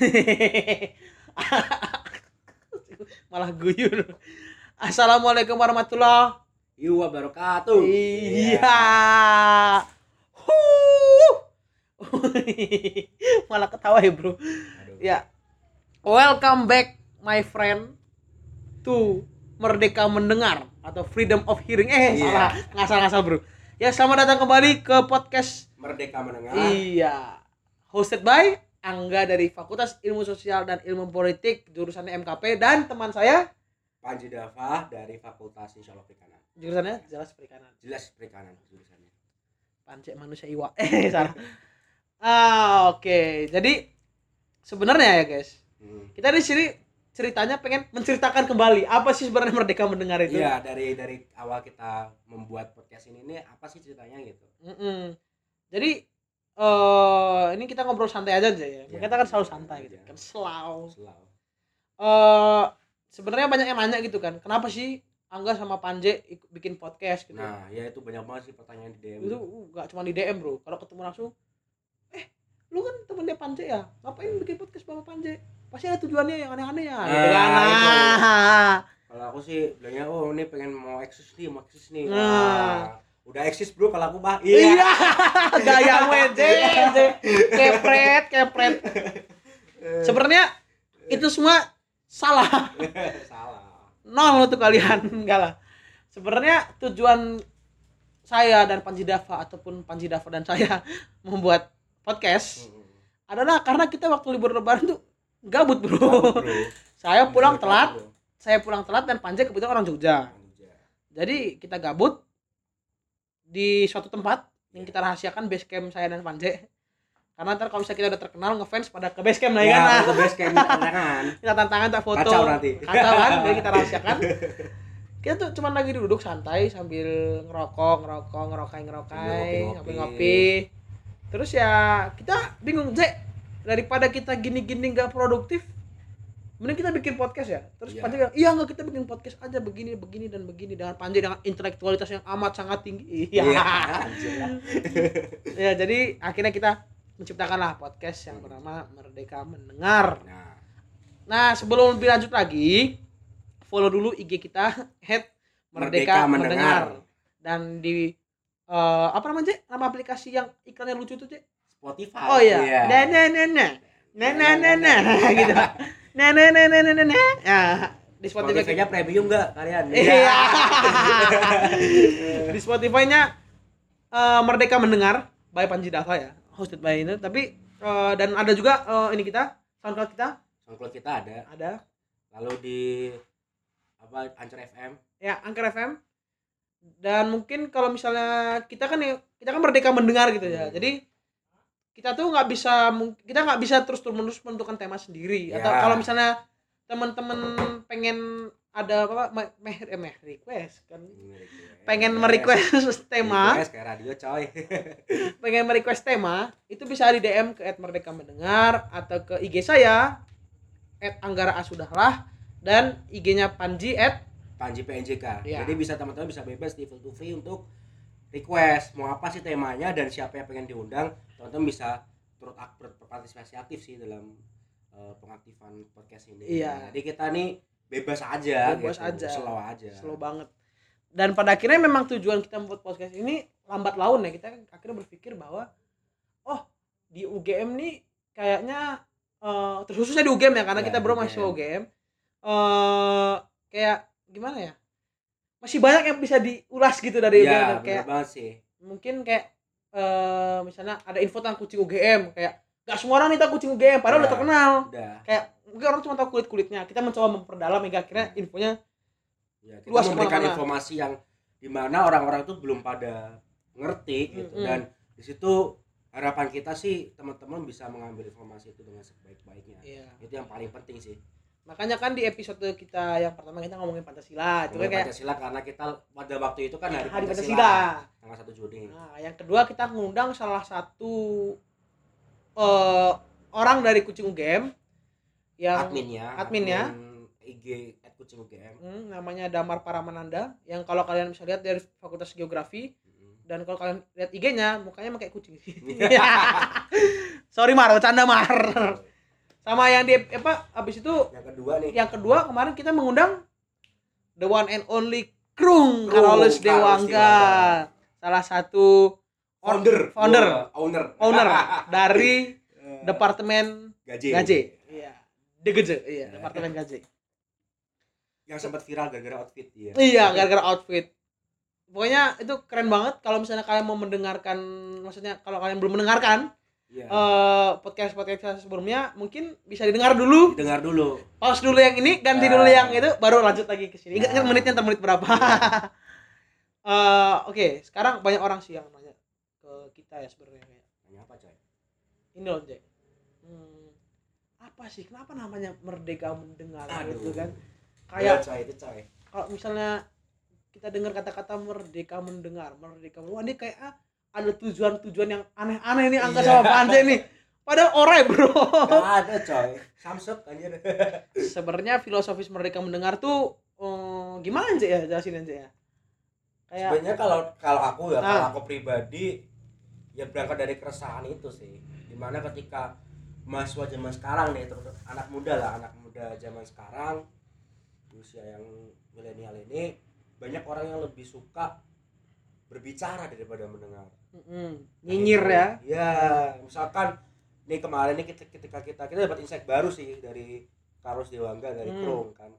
Malah guyur. Assalamualaikum warahmatullahi wabarakatuh. Iya. Huh. Malah ketawa ya, Bro. Aduh. Ya. Welcome back my friend to Merdeka Mendengar atau Freedom of Hearing. Eh, Iya. salah. Ngasal-ngasal, Bro. Ya, selamat datang kembali ke podcast Merdeka mendengar. Iya. Hosted by Angga dari Fakultas Ilmu Sosial dan Ilmu Politik jurusannya MKP dan teman saya Panji Dava dari Fakultas Insya Allah Perikanan. jurusannya jelas perikanan. Jelas perikanan jurusannya. Pancek manusia iwa. Eh, salah. Ah, oke. Jadi sebenarnya ya, guys. Hmm. Kita di sini ceritanya pengen menceritakan kembali apa sih sebenarnya Merdeka Mendengar itu. Iya dari dari awal kita membuat podcast ini nih apa sih ceritanya gitu? Mm-mm. Jadi eh ini kita ngobrol santai aja aja ya. Iya. Kita kan selalu santai gitu. Iya. Kan selalu. Selalu. eh sebenarnya banyak yang nanya gitu kan. Kenapa sih Angga sama Panje ik- bikin podcast gitu? Nah ya itu banyak banget sih pertanyaan di DM. itu nggak cuma di DM bro kalau ketemu langsung eh lu kan temennya Panje ya ngapain bikin podcast sama Panje pasti ada tujuannya yang aneh-aneh ya gitu Nah, kan itu. Nah. Kalau aku sih bilangnya oh ini pengen mau eksis nih, mau eksis nih. Nah. Wah, udah eksis bro kalau aku bah. iya. Gaya weje kepret kepret. Sebenarnya itu semua salah. Salah. nol tuh kalian. Enggak lah. Sebenarnya tujuan saya dan Panji Dava ataupun Panji Dava dan saya membuat podcast Hmm. adalah karena kita waktu libur lebaran tuh gabut bro, Tahu, bro. saya pulang telat. bro. saya pulang telat dan Panji kebetulan orang Jogja. Jadi kita gabut di suatu tempat yang kita rahasiakan base camp saya dan Panji karena ntar kalau misalnya kita udah terkenal ngefans pada ke base camp lah ya Ya, kan? ke base camp tantangan. kita tantangan tak foto. Kacau nanti. kacau kan jadi kita rahasiakan. Kita tuh cuman lagi duduk santai sambil ngerokok ngerokok ngerokai ngerokai ngopi ngopi terus ya kita bingung Zek daripada kita gini gini nggak produktif mending kita bikin podcast ya terus Iya. Panji bilang iya nggak kita bikin podcast aja begini begini dan begini dengan Panji dengan intelektualitas yang amat sangat tinggi iya lah. ya jadi akhirnya kita menciptakanlah podcast yang bernama Merdeka Mendengar Nah, Nah, sebelum lebih lanjut lagi, follow dulu IG kita @merdeka Merdeka mendengar Mendengar. dan di eh, apa namanya? Nama aplikasi yang iklannya lucu tuh, Cek? Spotify. Oh iya. Nah, nah, nah, nah. Nah, nah, nah, nah. gitu. Nah, nah, nah, nah, nah, nah, nah. Di Spotify Spotify-nya premium enggak kalian? Iya. di Spotify-nya eh, Merdeka Mendengar by Panji Dava ya, hosted by ini. Tapi eh, dan ada juga eh, ini kita SoundCloud kita SoundCloud kita ada. ada Lalu di apa Anchor FM. ya Anchor FM dan mungkin kalau misalnya kita kan ya kita kan merdeka mendengar gitu ya Hmm. jadi kita tuh nggak bisa kita nggak bisa terus terus menentukan tema sendiri atau Ya. kalau misalnya teman-teman pengen ada apa meh, eh, meh request kan pengen merequest tema Request kayak radio coy. pengen merequest tema itu bisa di DM ke @merdeka mendengar atau ke IG saya @anggara asudahlah dan IG-nya Panji at Panji PNJK. Iya. Jadi bisa teman-teman bisa bebas di to free untuk request mau apa sih temanya dan siapa yang pengen diundang, teman-teman bisa turut berpartisipasi aktif sih dalam eh, pengaktifan podcast ini. Iya. Jadi kita nih bebas aja Bebas gitu, aja. slow aja. slow banget dan pada akhirnya memang tujuan kita membuat podcast ini lambat laun ya kita akhirnya berpikir bahwa oh di UGM nih kayaknya eh terus khususnya di UGM ya karena Ya, kita baru UGM. mahasiswa UGM eh kayak gimana ya masih banyak yang bisa diulas gitu dari UGM Dan bener kayak banget sih. mungkin kayak eh misalnya ada info tentang kucing UGM kayak gak semua orang nih tahu kucing UGM padahal udah Ya. terkenal Udah. kayak mungkin orang cuma tahu kulit kulitnya kita mencoba memperdalam hingga akhirnya infonya Ya, kita Luas memberikan ke mana-mana. informasi yang di mana orang-orang tuh belum pada ngerti gitu Mm-mm. dan di situ harapan kita sih teman-teman bisa mengambil informasi itu dengan sebaik-baiknya iya itu yang paling penting sih makanya kan di episode kita yang pertama kita ngomongin Pancasila itu kan kayak Pancasila karena kita pada waktu itu kan hari, hari Pancasila, Pancasila. tanggal 1 Juni. Nah yang kedua kita ngundang salah satu eh orang dari Kucing UGM yang adminnya adminnya. admin IG at kucing UGM hmm, namanya Damar Paramananda yang kalau kalian bisa lihat dari Fakultas Geografi dan kalau kalian lihat IG-nya mukanya kayak kucing. Sorry Mar bercanda Mar sama yang di apa habis itu yang kedua nih. yang kedua kemarin kita mengundang the one and only Krung Carolus Carolus Dewangga. Salah satu founder. Founder. Owner. Owner dari Eh, departemen gaji. Gaji. Iya. DGJ iya departemen gaji. Yang sempat viral gara-gara outfit dia iya gara-gara outfit. Pokoknya itu keren banget kalau misalnya kalian mau mendengarkan maksudnya kalau kalian belum mendengarkan Iya. eh podcast podcast sebelumnya mungkin bisa didengar dulu. Dengar dulu. Pause dulu yang ini ganti Nah. dulu yang itu baru lanjut lagi ke sini. Ingat Nah. menitnya ntar menit berapa. Eh, oke sekarang banyak orang sih yang nanya ke kita ya sebenarnya Nanya apa coy? Ini loh Jack. Hmm, apa sih? Kenapa namanya merdeka mendengar Aduh. gitu kan? Iya, kayak coy itu coy. kalau misalnya kita dengar kata-kata merdeka mendengar merdeka wah ini kayak ah, ada tujuan-tujuan yang aneh-aneh nih angka Iya. sama Panze nih. Padahal orai bro. Gak ada coy. Samsung anjir. Sebenarnya filosofis merdeka mendengar tuh eh, gimana sih ya? Jelasin aja ya. Kayak sebenarnya kalau kalau aku ya kalau Ah. aku pribadi ya berangkat dari keresahan itu sih. Di mana ketika mahasiswa zaman sekarang nih terus anak muda lah anak muda zaman sekarang usia yang milenial ini banyak orang yang lebih suka berbicara daripada mendengar mm, nyinyir ya. Ya misalkan nih kemarin nih kita ketika kita kita dapat insight baru sih dari Carlos Dewangga dari Hmm. Krung kan.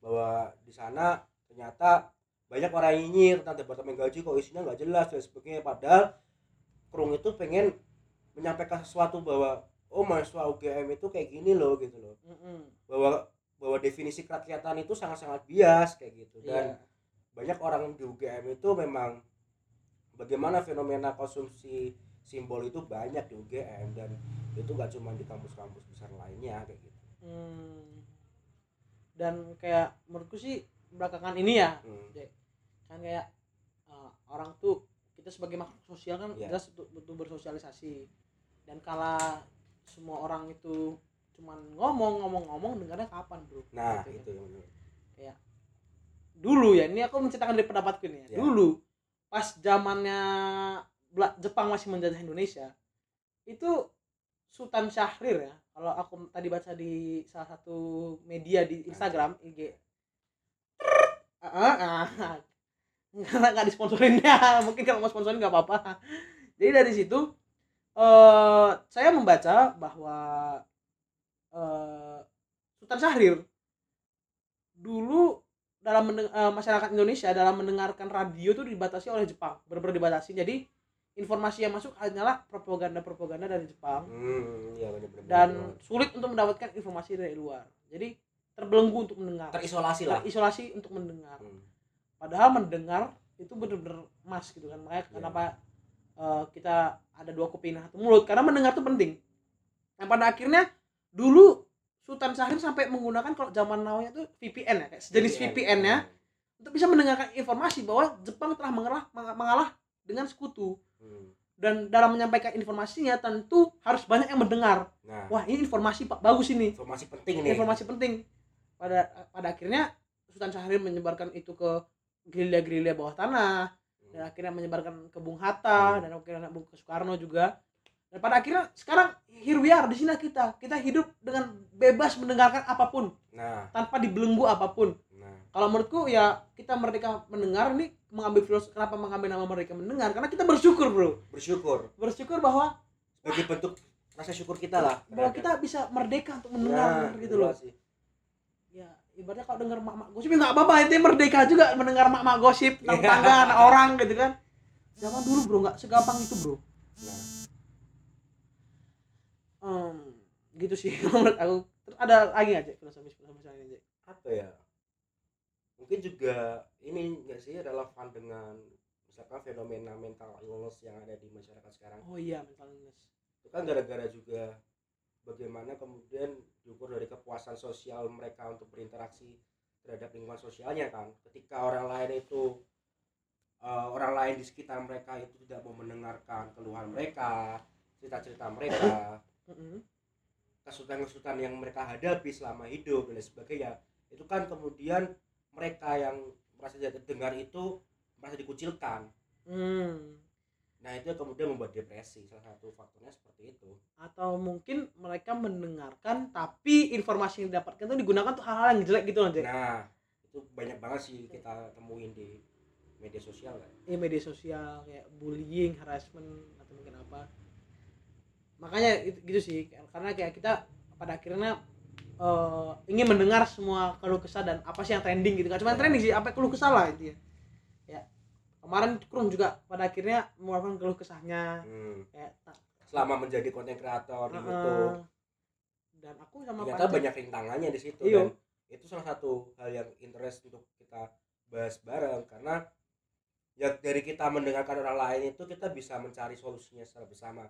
Bahwa di sana ternyata banyak orang nyinyir tentang departemen gaji kok isinya nggak jelas dan sebagainya. Padahal Krung itu pengen menyampaikan sesuatu bahwa oh mahasiswa UGM itu kayak gini loh gitu loh. Mm-mm. bahwa bahwa definisi kerakyatan itu sangat-sangat bias kayak gitu. Dan Iya. banyak orang di UGM itu memang bagaimana fenomena konsumsi simbol itu banyak di UGM dan itu gak cuma di kampus-kampus besar lainnya kayak gitu Hmm. dan kayak menurutku sih belakangan ini ya Hmm. kan kayak eh, orang tuh kita sebagai makhluk sosial kan Iya. jelas butuh, butuh bersosialisasi dan kala semua orang itu cuman ngomong ngomong ngomong dengarnya kapan bro nah Gitu kan. itu yang benar dulu ya ini aku menceritakan dari pendapatku nih ya. Ya. dulu pas zamannya Jepang masih menjajah Indonesia itu Sultan Syahrir ya kalau aku tadi baca di salah satu media di Instagram IG ah ah, ah. karena nggak disponsorin ya mungkin kalau mau sponsorin nggak apa-apa. Jadi dari situ eh saya membaca bahwa eh Sultan Syahrir dulu dalam eh, masyarakat Indonesia dalam mendengarkan radio itu dibatasi oleh Jepang benar-benar dibatasi. Jadi informasi yang masuk hanyalah propaganda-propaganda dari Jepang. Hmm benar-benar dan sulit untuk mendapatkan informasi dari luar. Jadi terbelenggu untuk mendengar. Terisolasi lah. Terisolasi untuk mendengar. Hmm. padahal mendengar itu benar-benar emas gitu kan. Makanya Iya. kenapa eh, kita ada dua kuping satu mulut. Karena mendengar itu penting. Nah pada akhirnya dulu Sultan Syahrir sampai menggunakan kalau zaman now itu VPN ya kayak sejenis VPN ya. untuk bisa mendengarkan informasi bahwa Jepang telah mengalah mengalah dengan sekutu. Hmm. dan dalam menyampaikan informasinya tentu harus banyak yang mendengar. Nah. Wah ini informasi pak bagus ini. Informasi penting nih informasi penting. Pada pada akhirnya Sultan Syahrir menyebarkan itu ke gerilya-gerilya bawah tanah. Hmm. dan akhirnya menyebarkan ke Bung Hatta Hmm. dan akhirnya Bung ke Soekarno juga dan pada akhirnya sekarang here we are di sini kita. Kita hidup dengan bebas mendengarkan apa pun. Nah. Tanpa dibelenggu apa pun. Nah. Kalau menurutku ya kita merdeka mendengar ini mengambil filosofi kenapa mengambil nama merdeka mendengar? Karena kita bersyukur bro. Bersyukur. Bersyukur bahwa sebagai bentuk rasa syukur kita lah. Bahwa kita bisa merdeka untuk mendengar gitu loh. sih. ya ibaratnya kalau denger mak-mak gosip ya nggak apa-apa itu merdeka juga mendengar mak-mak gosip tentang anak orang gitu kan. Zaman dulu bro nggak segampang itu bro. Nah Em, gitu sih. Menurut aku terus ada lagi nggak Cek, filosofis filosofis lain Cek? apa ya? Mungkin juga ini enggak sih relevan dengan misalkan fenomena mental illness yang ada di masyarakat sekarang. Oh iya mental illness. Itu kan gara-gara juga bagaimana kemudian diukur dari kepuasan sosial mereka untuk berinteraksi terhadap lingkungan sosialnya kan. Ketika orang lain itu eh, orang lain di sekitar mereka itu tidak mau mendengarkan keluhan mereka cerita-cerita mereka Mm-mm. kesulitan-kesulitan yang mereka hadapi selama hidup dan sebagainya itu kan kemudian mereka yang merasa tidak terdengar itu merasa dikucilkan Hmm. nah itu kemudian membuat depresi salah satu faktornya seperti itu atau mungkin mereka mendengarkan tapi informasi yang didapatkan itu digunakan untuk hal-hal yang jelek gitu loh Jack. nah itu banyak banget sih kita temuin di media sosial kan Ini media sosial kayak bullying, harassment atau mungkin apa. Makanya itu, gitu sih karena kayak kita pada akhirnya eh, ingin mendengar semua keluh kesah dan apa sih yang trending gitu kan cuma Ya. trending sih apa keluh kesah lah itu ya ya kemarin Krum juga pada akhirnya mengeluarkan keluh kesahnya hmm. kayak tak selama menjadi konten kreator di. YouTube dan aku sama ternyata Panca- banyak rintangannya di situ Iya. dan itu salah satu hal yang interest untuk kita bahas bareng karena ya dari kita mendengarkan orang lain itu kita bisa mencari solusinya secara bersama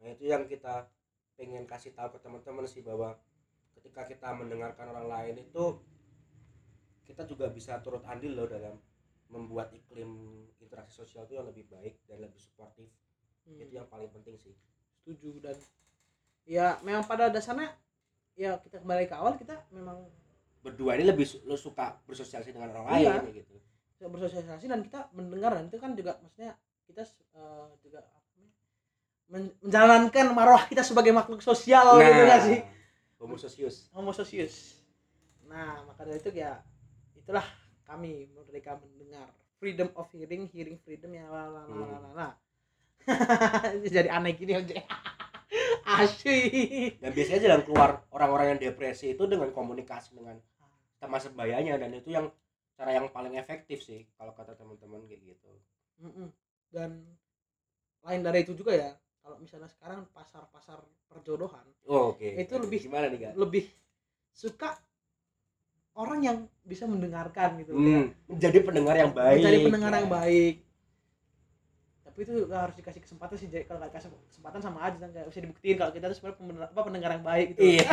nah itu yang kita pengen kasih tahu ke teman-teman sih bahwa ketika kita mendengarkan orang lain itu kita juga bisa turut andil loh dalam membuat iklim interaksi sosial itu yang lebih baik dan lebih suportif. Hmm, itu yang paling penting sih. Setuju dan ya memang pada dasarnya ya kita kembali ke awal kita memang berdua ini lebih lu suka bersosialisasi dengan orang Iya. lain gitu bersosialisasi dan kita mendengar dan itu kan juga maksudnya kita eh, juga menjalankan marwah kita sebagai makhluk sosial gitu nggak sih? homo sosius homo sosius nah maka dari itu ya itulah kami mereka mendengar. Freedom of hearing hearing freedom ya la la la la la la. Jadi aneh gini aja asyik dan biasanya jalan keluar orang-orang yang depresi itu dengan komunikasi dengan teman sebayanya dan itu yang cara yang paling efektif sih kalau kata teman-teman kayak gitu. Dan lain dari itu juga ya kalau misalnya sekarang pasar-pasar perjodohan oh, oke. Itu lebih- gimana nih kak? lebih suka orang yang bisa mendengarkan gitu hmm, menjadi pendengar yang baik menjadi pendengar ya. yang baik. Tapi itu nggak harus dikasih kesempatan sih kalau nggak kasih kesempatan sama aja kan kayak bisa dibuktiin kalau kita tuh sebenarnya apa pendengar yang baik gitu. Iya.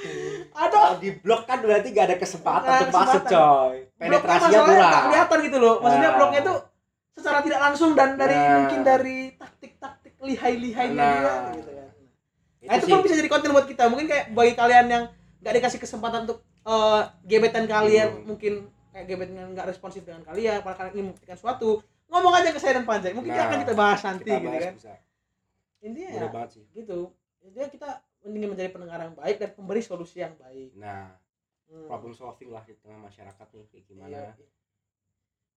Aduh. Kalau di blok kan berarti gak ada kesempatan Nggak ada untuk masuk kesempatan. coy. Bloknya penetrasinya kurang nggak kelihatan gitu loh. Maksudnya Nah. bloknya tuh secara tidak langsung dan dari Nah. mungkin dari lihai-lihainya Nah. dia gitu kan itu, Nah, itu pun bisa jadi konten buat kita. Mungkin kayak bagi kalian yang nggak dikasih kesempatan untuk eh, gebetan kalian, Hmm. mungkin kayak gebetan yang nggak responsif dengan kalian, para kalian ingin membuktikan suatu, ngomong aja ke saya dan Panjai. Mungkin Nah, akan kita bahas nanti kita gitu bahas kan. bisa Intinya mudah ya, banget sih gitu. Intinya kita ingin menjadi pendengar yang baik dan pemberi solusi yang baik. nah Hmm. problem solving lah di tengah masyarakat nih kayak gimana Iya.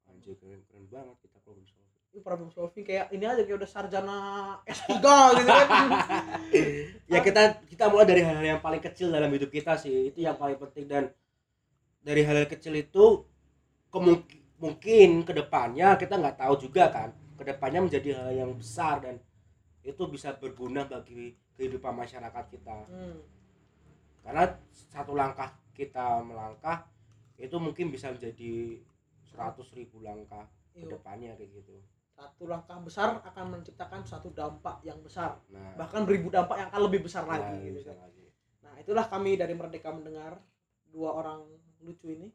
anjir keren keren banget kita problem solving Ini problem solving kayak ini aja kayak udah sarjana S3 gitu kan. ya kita kita mulai dari hal-hal yang paling kecil dalam hidup kita sih itu yang paling penting dan dari hal-hal kecil itu kemungkin mungkin ke depannya kita nggak tahu juga kan ke depannya menjadi hal yang besar dan itu bisa berguna bagi kehidupan masyarakat kita Hmm. karena satu langkah kita melangkah itu mungkin bisa menjadi seratus ribu langkah Iya. ke depannya kayak gitu Satu langkah besar akan menciptakan satu dampak yang besar, nah bahkan beribu dampak yang akan lebih besar ya, lagi gitu kan. lagi. Nah, itulah kami dari Merdeka mendengar dua orang lucu ini.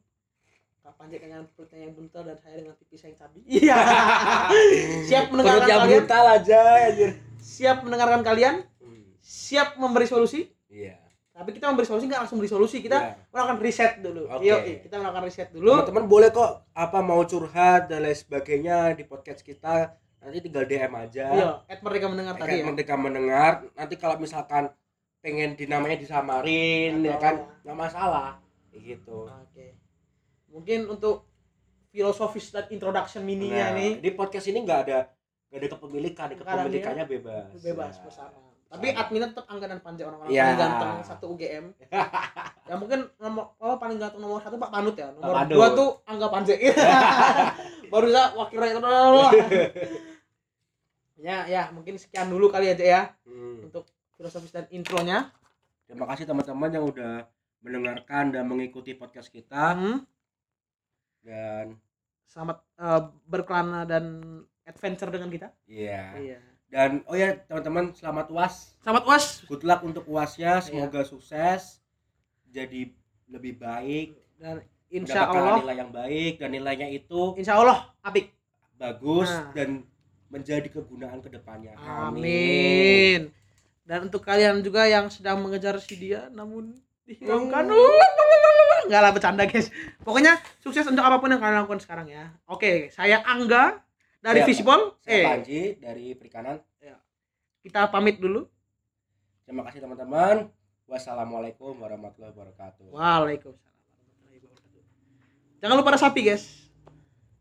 Kak Panjat dengan perutnya yang buntel dan saya dengan tipis yang cabi. Iya. siap mendengarkan Perut kalian? brutal aja anjir Siap mendengarkan kalian? Hmm, Siap memberi solusi? iya Tapi kita memberi solusi nggak langsung beri solusi. Kita Iya. melakukan riset dulu. Oke. Yuk, kita melakukan riset dulu. teman-teman boleh kok apa mau curhat dan lain sebagainya di podcast kita nanti tinggal DM aja Iya, at Merdeka mendengar tadi ya. mereka mendengar nanti kalau misalkan pengen dinamanya disamarin ya Atau- kan nggak masalah gitu Oke. Mungkin untuk filosofis dan introduction mininya Nah, nih di podcast ini nggak ada nggak ada kepemilikan kepemilikannya bebas bebas Ya. bersama. Tapi adminnya tetap Angga dan Panji orang-orang Iya. paling ganteng satu UGM. ya mungkin nomor oh, paling ganteng nomor satu Pak Panut ya. Nomor Panut. dua tuh Angga Panji. Baru saya wakil rakyat. ya ya mungkin sekian dulu kali aja ya Hmm. untuk filosofis dan intronya. terima kasih teman-teman yang udah mendengarkan dan mengikuti podcast kita Hmm. dan Selamat eh, berkelana dan adventure dengan kita. iya Iya. Dan oh ya teman-teman selamat uas Selamat uas good luck untuk uasnya Iya. semoga sukses jadi lebih baik dan insya Allah nilai yang baik dan nilainya itu insya Allah apik. bagus Nah. dan menjadi kegunaan ke depannya Amin. Dan untuk kalian juga yang sedang mengejar si dia namun dihilangkan. Hmm. Enggak lah bercanda guys. Pokoknya sukses untuk apa pun yang kalian lakukan sekarang ya. Oke, saya Angga dari Saya- Visipol Saya eh Panji dari Perikanan. kita pamit dulu Terima kasih teman-teman. Wassalamualaikum warahmatullahi wabarakatuh. Waalaikumsalam warahmatullahi wabarakatuh. Jangan lupa ada sapi, guys.